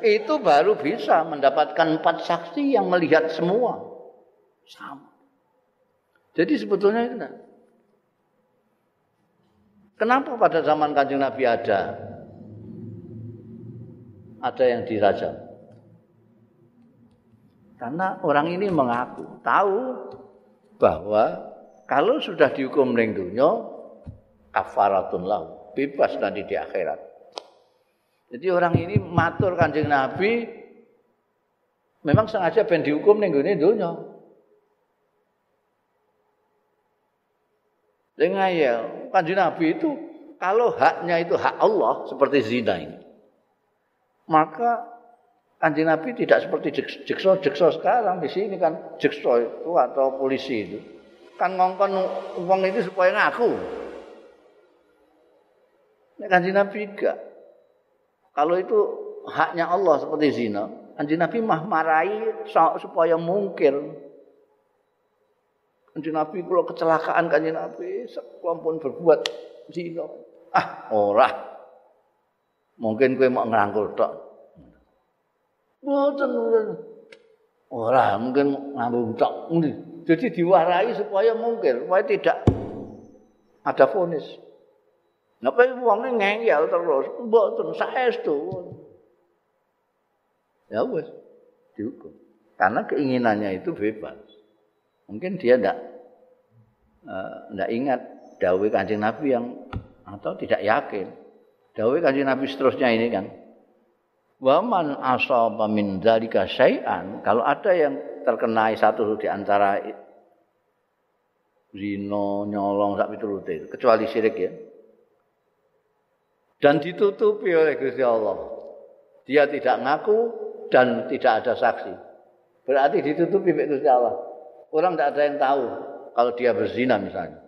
Itu baru bisa mendapatkan empat saksi yang melihat semua. Sama. Jadi sebetulnya itu Kenapa pada zaman kanjeng Nabi ada ada yang dirajam? Karena orang ini mengaku tahu bahwa kalau sudah dihukum ning dunia kafaratun lahu. Bebas nanti di akhirat. Jadi orang ini matur kanjeng Nabi memang sengaja ben dihukum ning gone donya. Dengan ya, kanjeng Nabi itu kalau haknya itu hak Allah seperti zina ini. Maka kanjeng Nabi tidak seperti jekso-jekso sekarang di sini kan jekso itu atau polisi itu kan ngongkon uang itu supaya ngaku. Ini kanjeng Nabi enggak. Kalau itu haknya Allah seperti zina, kanjeng Nabi mah marahi supaya mungkir. Kanjeng Nabi kalau kecelakaan kanjeng Nabi sekelompok berbuat zina. Ah, ora. Mungkin kowe mau ngrangkul tok. Mboten ora, mungkin ngambung tok. Jadi diwarai supaya mungkin, supaya tidak ada fonis. Napa wong ngengel terus, mboten saestu. Ya wis dihukum. Karena keinginannya itu bebas. Mungkin dia ndak uh, ingat dawuh Kanjeng Nabi yang atau tidak yakin. Dawuh Kanjeng Nabi seterusnya ini kan. Wa man asaba min dzalika syai'an, kalau ada yang terkena satu di antara zina, nyolong sak piturute, kecuali syirik ya. dan ditutupi oleh Gusti Allah. Dia tidak ngaku dan tidak ada saksi. Berarti ditutupi oleh Gusti Allah. Orang tidak ada yang tahu kalau dia berzina misalnya.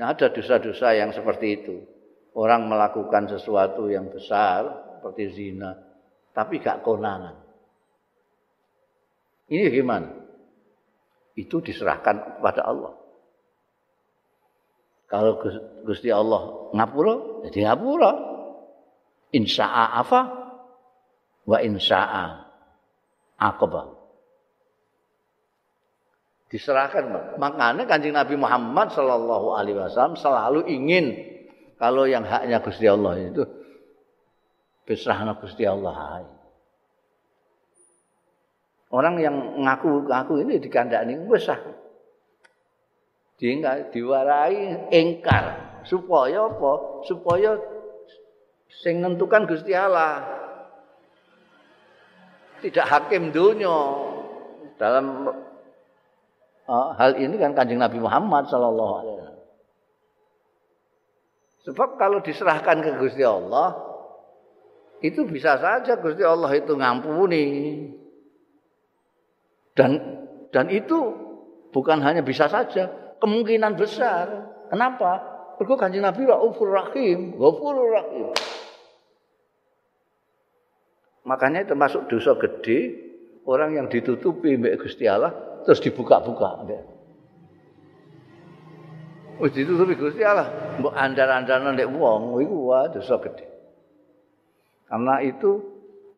Nah, ada dosa-dosa yang seperti itu. Orang melakukan sesuatu yang besar seperti zina, tapi gak konangan. Ini gimana? Itu diserahkan kepada Allah. Kalau Gusti Allah ngapura, jadi ngapura. Insya'a apa? Wa insya'a aqabah. Diserahkan. Makanya kanjeng Nabi Muhammad Sallallahu Alaihi Wasallam selalu ingin kalau yang haknya Gusti Allah itu berserahkan Gusti Allah. Orang yang ngaku-ngaku ini dikandani sah. Dia diwarai engkar supaya apa? Supaya sing nentukan Gusti Allah. Tidak hakim dunia dalam uh, hal ini kan Kanjeng Nabi Muhammad sallallahu alaihi wasallam. Sebab kalau diserahkan ke Gusti Allah itu bisa saja Gusti Allah itu ngampuni. Dan dan itu bukan hanya bisa saja, kemungkinan besar. Kenapa? Mergo Kanjeng Nabi Raufur Rahim, Ghafurur Rahim. Makanya termasuk dosa gede orang yang ditutupi mbek Gusti Allah terus dibuka-buka. Wis ditutupi Gusti Allah, mbok andar-andaran nek wong iku wah dosa gede. Karena itu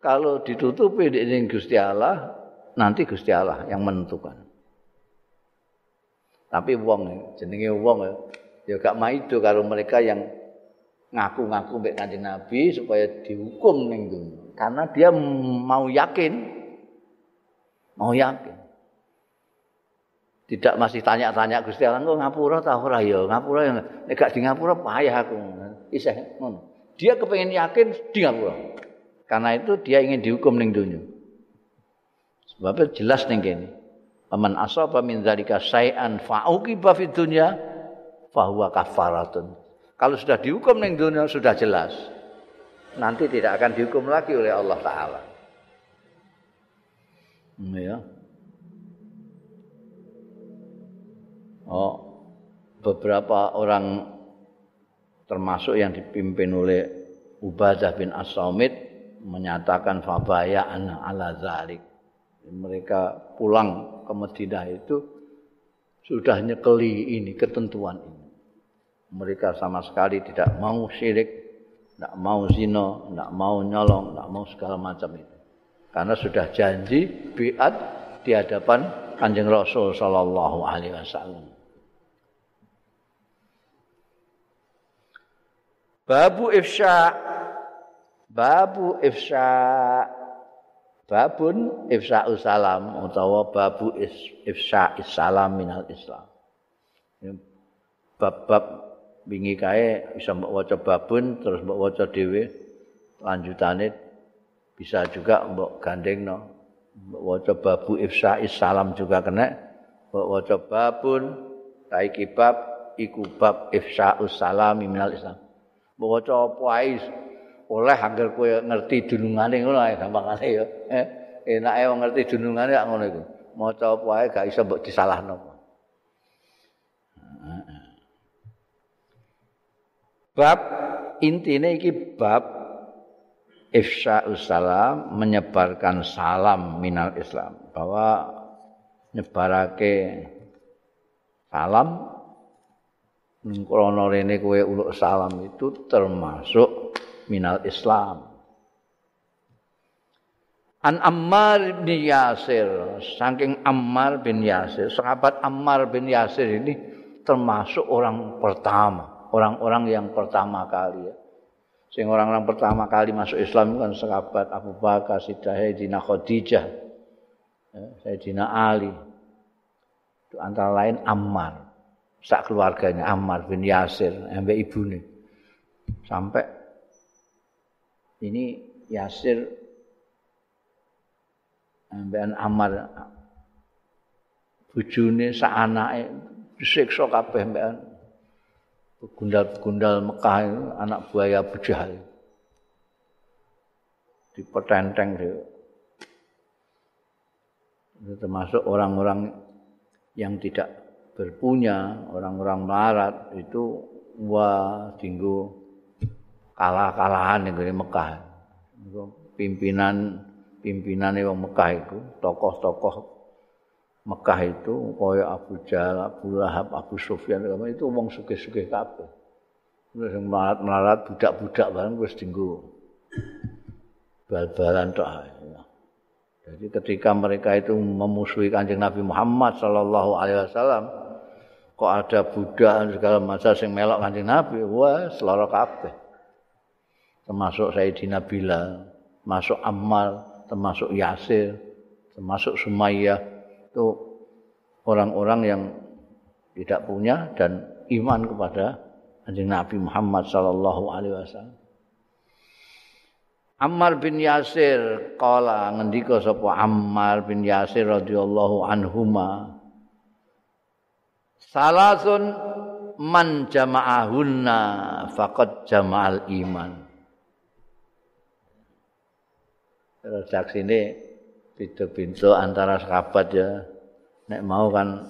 kalau ditutupi di Gusti Allah, nanti Gusti Allah yang menentukan. Tapi wong jenenge wong ya gak maido karo mereka yang ngaku-ngaku mbek Kanjeng Nabi supaya dihukum ning. Karena dia mau yakin. Mau yakin. Tidak masih tanya-tanya Gusti Allah, "Kok ngapura ta ora ya? Ngapura ya nek gak di ngapura payah aku." Isih ngono. Dia kepengen yakin di ngapura. Karena itu dia ingin dihukum ning dunya. Sebab jelas ning kene. Aman asaba min dzalika syai'an fa'uqiba fid dunya fahuwa kafaratun. Kalau sudah dihukum ning dunia sudah jelas. Nanti tidak akan dihukum lagi oleh Allah taala. Ya. Oh, beberapa orang termasuk yang dipimpin oleh Ubadah bin As-Samit menyatakan fabaya ala zalik. Mereka pulang ke Madinah itu sudah nyekeli ini ketentuan ini. Mereka sama sekali tidak mau syirik, tidak mau zina, tidak mau nyolong, tidak mau segala macam itu. Karena sudah janji biat di hadapan Kanjeng Rasul sallallahu alaihi wasallam. Babu ifsya Babu ifsya babun ifsa'us salam utawa babu ifsa'is salam minal Islam. Bab-bab wingi kae bisa mbok waca babun terus mbok waca dhewe lanjutane bisa juga mbok gandengno. Mbok waca babu ifsa'is salam juga kena. Mbok waca babun tai kibab iku bab ifsa'us salam minal islam. Mbok waca apa ae? Oleh angger kowe ngerti dunungane ngono ae gampangane ya. Eh, enake wong ngerti dunungane kok ngono iku. Maca apa ae gak iso mbok disalahno. Bab intine iki bab ifsya'us salam menyebarkan salam minal Islam bahwa nyebarake salam krana rene kowe uluk salam itu termasuk minal Islam. An Ammar bin Yasir, saking Ammar bin Yasir, sahabat Ammar bin Yasir ini termasuk orang pertama orang-orang yang pertama kali ya. Sing orang-orang pertama kali masuk Islam kan sahabat Abu Bakar, Sayyidina Khadijah, ya, Sayyidina Ali. Itu antara lain Ammar. Sak keluarganya Ammar bin Yasir, sampai ibune. Sampai ini Yasir sampean Ammar bojone sak anake disiksa kabeh mbekan gundal-gundal Mekah itu anak buaya Abu Jahal. Dipetenteng itu. termasuk orang-orang yang tidak berpunya, orang-orang melarat itu wah tinggu kalah-kalahan di Mekah. Pimpinan pimpinan wong Mekah itu, tokoh-tokoh Mekah itu kaya Abu Jahal, Abu Lahab, Abu Sufyan itu wong sugih-sugih kabeh. Wis melarat-melarat budak-budak bareng wis dinggo bal-balan tok Jadi ketika mereka itu memusuhi Kanjeng Nabi Muhammad sallallahu alaihi wasallam, kok ada budak segala macam sing melok Kanjeng Nabi, wah seloro kabeh. Termasuk Sayyidina Bilal, masuk Ammar, termasuk Yasir, termasuk Sumayyah, itu orang-orang yang tidak punya dan iman kepada Nabi Muhammad sallallahu alaihi wasallam. Ammar bin Yasir kala ngendika sapa Ammar bin Yasir radhiyallahu anhuma Salasun man jama'ahunna faqad jama'al iman. Redaksi ini pintu-pintu antara sahabat ya. Nek mau kan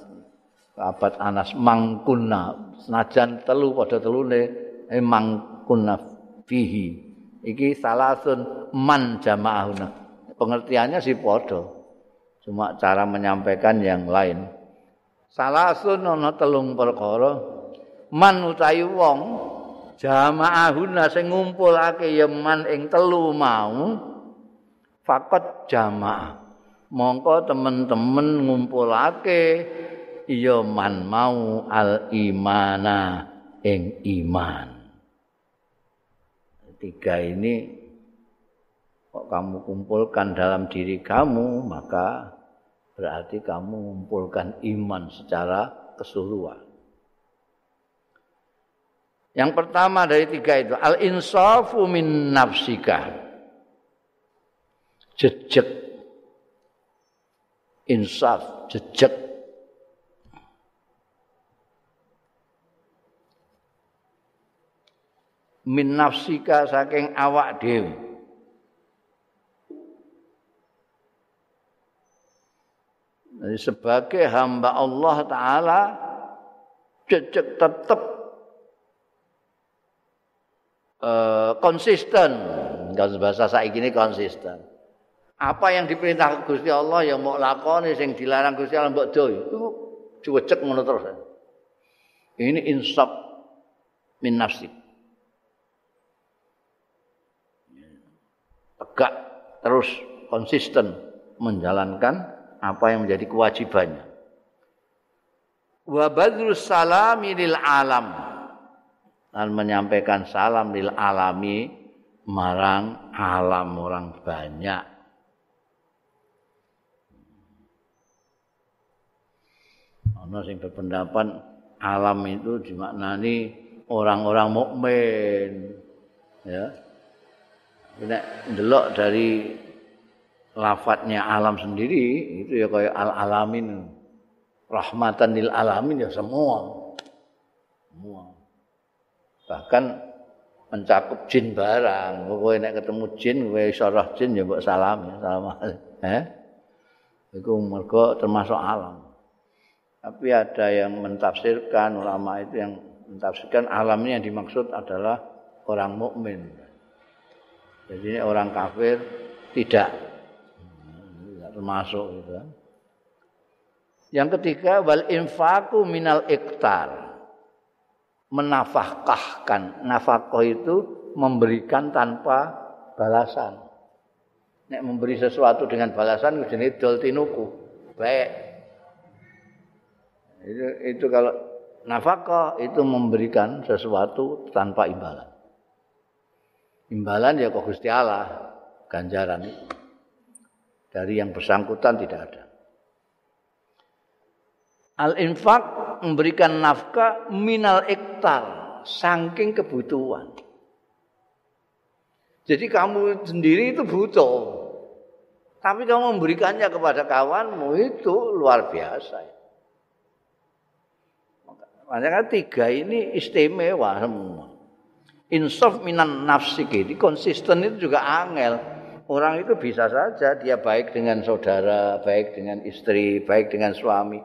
sahabat Anas mangkunna senajan telu pada telune eh mangkunna fihi. Iki salasun man jamaahuna. Pengertiannya sih podo. Cuma cara menyampaikan yang lain. Salasun ana telung perkara man utawi wong jamaahuna sing ngumpulake ya man ing telu mau fakot jamaah. Mongko temen-temen ngumpulake iya man mau al imana ing iman. Tiga ini kok kamu kumpulkan dalam diri kamu maka berarti kamu mengumpulkan iman secara keseluruhan. Yang pertama dari tiga itu al insafu min nafsika jejak insaf jejak min nafsika saking awak dhewe Jadi sebagai hamba Allah Ta'ala jejak tetap uh, konsisten. Kalau bahasa saya ini konsisten. Apa yang diperintah Gusti Allah yang mau lakoni sing dilarang Gusti Allah mbok do itu cuwecek ngono terus. Ini insaf min nafsi. Tegak terus konsisten menjalankan apa yang menjadi kewajibannya. Wa badrus salami lil alam. Dan menyampaikan salam lil alami marang alam orang banyak ana sing berpendapat alam itu dimaknani orang-orang mukmin. Ya. Nek ndelok dari lafadznya alam sendiri itu ya kayak al alamin rahmatan lil alamin ya semua. Semua. Bahkan mencakup jin barang. Kowe nek ketemu jin kowe iso jin ya mbok salam ya salam eh iku mergo termasuk alam tapi ada yang mentafsirkan ulama itu yang mentafsirkan alamnya yang dimaksud adalah orang mukmin. Jadi orang kafir tidak tidak termasuk gitu. Kan. Yang ketiga wal infaku minal iktar. Menafkahkan. Nafkah itu memberikan tanpa balasan. Nek memberi sesuatu dengan balasan jenis dol tinuku. Baik Itu, itu kalau nafkah itu memberikan sesuatu tanpa imbalan. Imbalan ya kok Gusti Allah, ganjaran dari yang bersangkutan tidak ada. Al-infak memberikan nafkah minal iktar, saking kebutuhan. Jadi kamu sendiri itu butuh. Tapi kamu memberikannya kepada kawanmu itu luar biasa. Makanya tiga ini istimewa semua. Insaf minan nafsi ini konsisten itu juga angel. Orang itu bisa saja dia baik dengan saudara, baik dengan istri, baik dengan suami.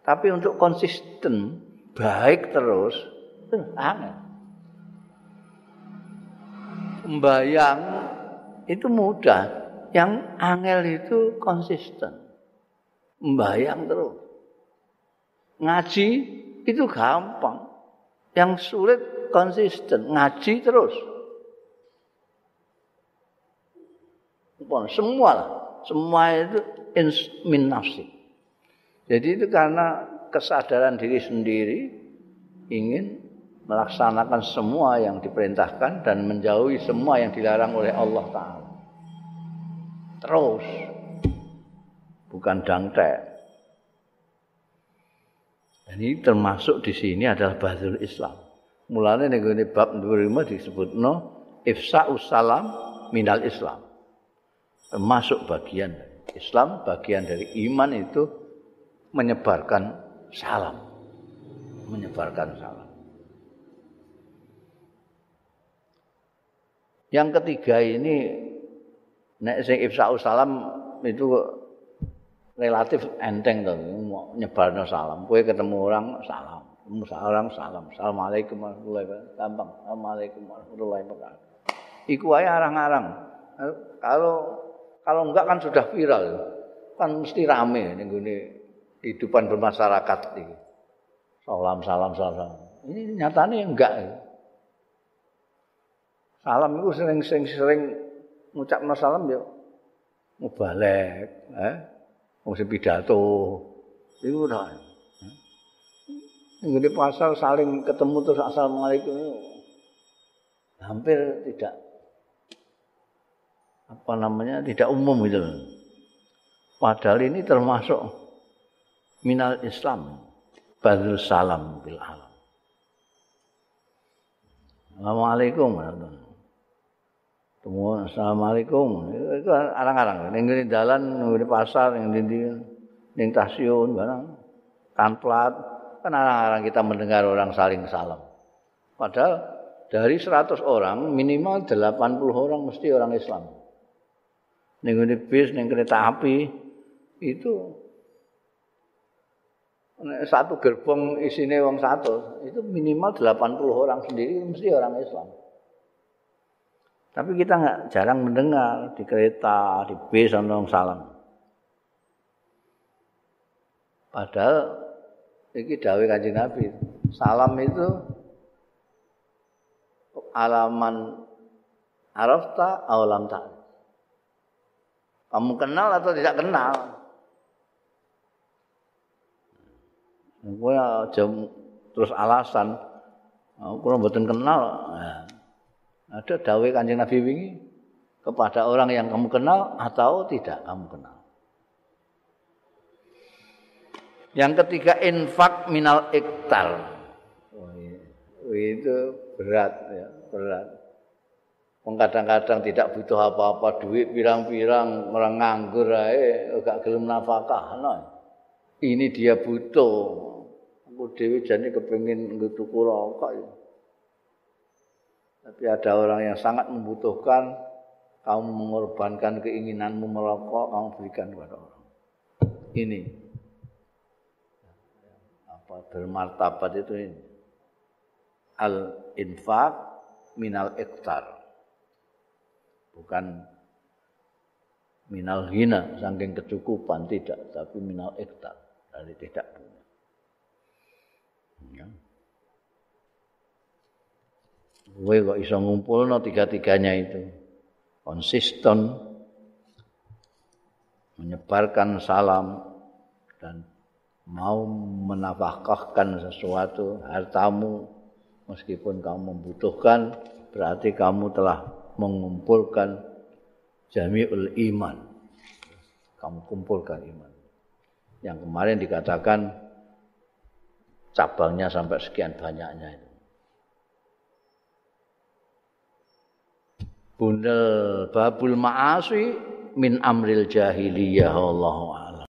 Tapi untuk konsisten, baik terus, itu angel. Membayang itu mudah. Yang angel itu konsisten. Membayang terus. Ngaji itu gampang. Yang sulit konsisten, ngaji terus. Semua lah. Semua itu min nafsi. Jadi itu karena kesadaran diri sendiri ingin melaksanakan semua yang diperintahkan dan menjauhi semua yang dilarang oleh Allah Ta'ala. Terus. Bukan dangtek. Ini termasuk di sini adalah Badrul Islam. Mulanya nih bab 25 disebut no ifsa salam minal Islam. Termasuk bagian Islam, bagian dari iman itu menyebarkan salam. Menyebarkan salam. Yang ketiga ini nek sing ifsa salam itu relatif enteng to nyebarno salam. Kowe ketemu orang salam, ketemu orang salam. Assalamualaikum warahmatullahi wabarakatuh. Gampang. Assalamualaikum warahmatullahi wabarakatuh. Iku ae arang-arang. Kalau kalau enggak kan sudah viral. Kan mesti rame ning gone kehidupan bermasyarakat iki. Salam salam salam. Ini nyatanya enggak. Salam itu sering-sering sering ngucapno salam ya mubalek, eh? Wong sing pidato iku ora Ini pasal saling ketemu terus assalamualaikum hampir tidak apa namanya tidak umum gitu. Padahal ini termasuk minal Islam badrul salam bil alam. Assalamualaikum warahmatullahi Temu assalamualaikum. Itu arang-arang. Ning ngene dalan, ning pasar, ning ndi ning stasiun barang. Kamplat. Kan arang-arang kita mendengar orang saling salam. Padahal dari 100 orang minimal 80 orang mesti orang Islam. Ning ngene bis, ning kereta api itu satu gerbong isine wong satu itu minimal 80 orang sendiri mesti orang Islam. Tapi kita nggak jarang mendengar di kereta, di bis, orang salam. Padahal ini dawai kanjeng Nabi. Salam itu alaman arafta awalam tak. Kamu kenal atau tidak kenal? Gue jam terus alasan, aku kurang betul kenal. Nah, Ada dawai kanjeng Nabi wingi kepada orang yang kamu kenal atau tidak kamu kenal. Yang ketiga infak minal iktar. itu berat ya, berat. Kadang-kadang tidak butuh apa-apa duit pirang-pirang orang nganggur ae gak gelem nafkah no. Ini dia butuh. Aku dewi jane kepengin tuku rokok ya. Tapi ada orang yang sangat membutuhkan kamu mengorbankan keinginanmu merokok, kamu berikan kepada orang. Ini apa bermartabat itu ini. Al infak minal iktar. Bukan minal hina saking kecukupan tidak, tapi minal iktar dari tidak punya. Ya. Gue kok iso ngumpul no tiga-tiganya itu. Konsisten menyebarkan salam dan mau menafkahkan sesuatu hartamu meskipun kamu membutuhkan berarti kamu telah mengumpulkan jami'ul iman. Kamu kumpulkan iman. Yang kemarin dikatakan cabangnya sampai sekian banyaknya itu Bundel babul ma'asi min amril jahiliyah Allahu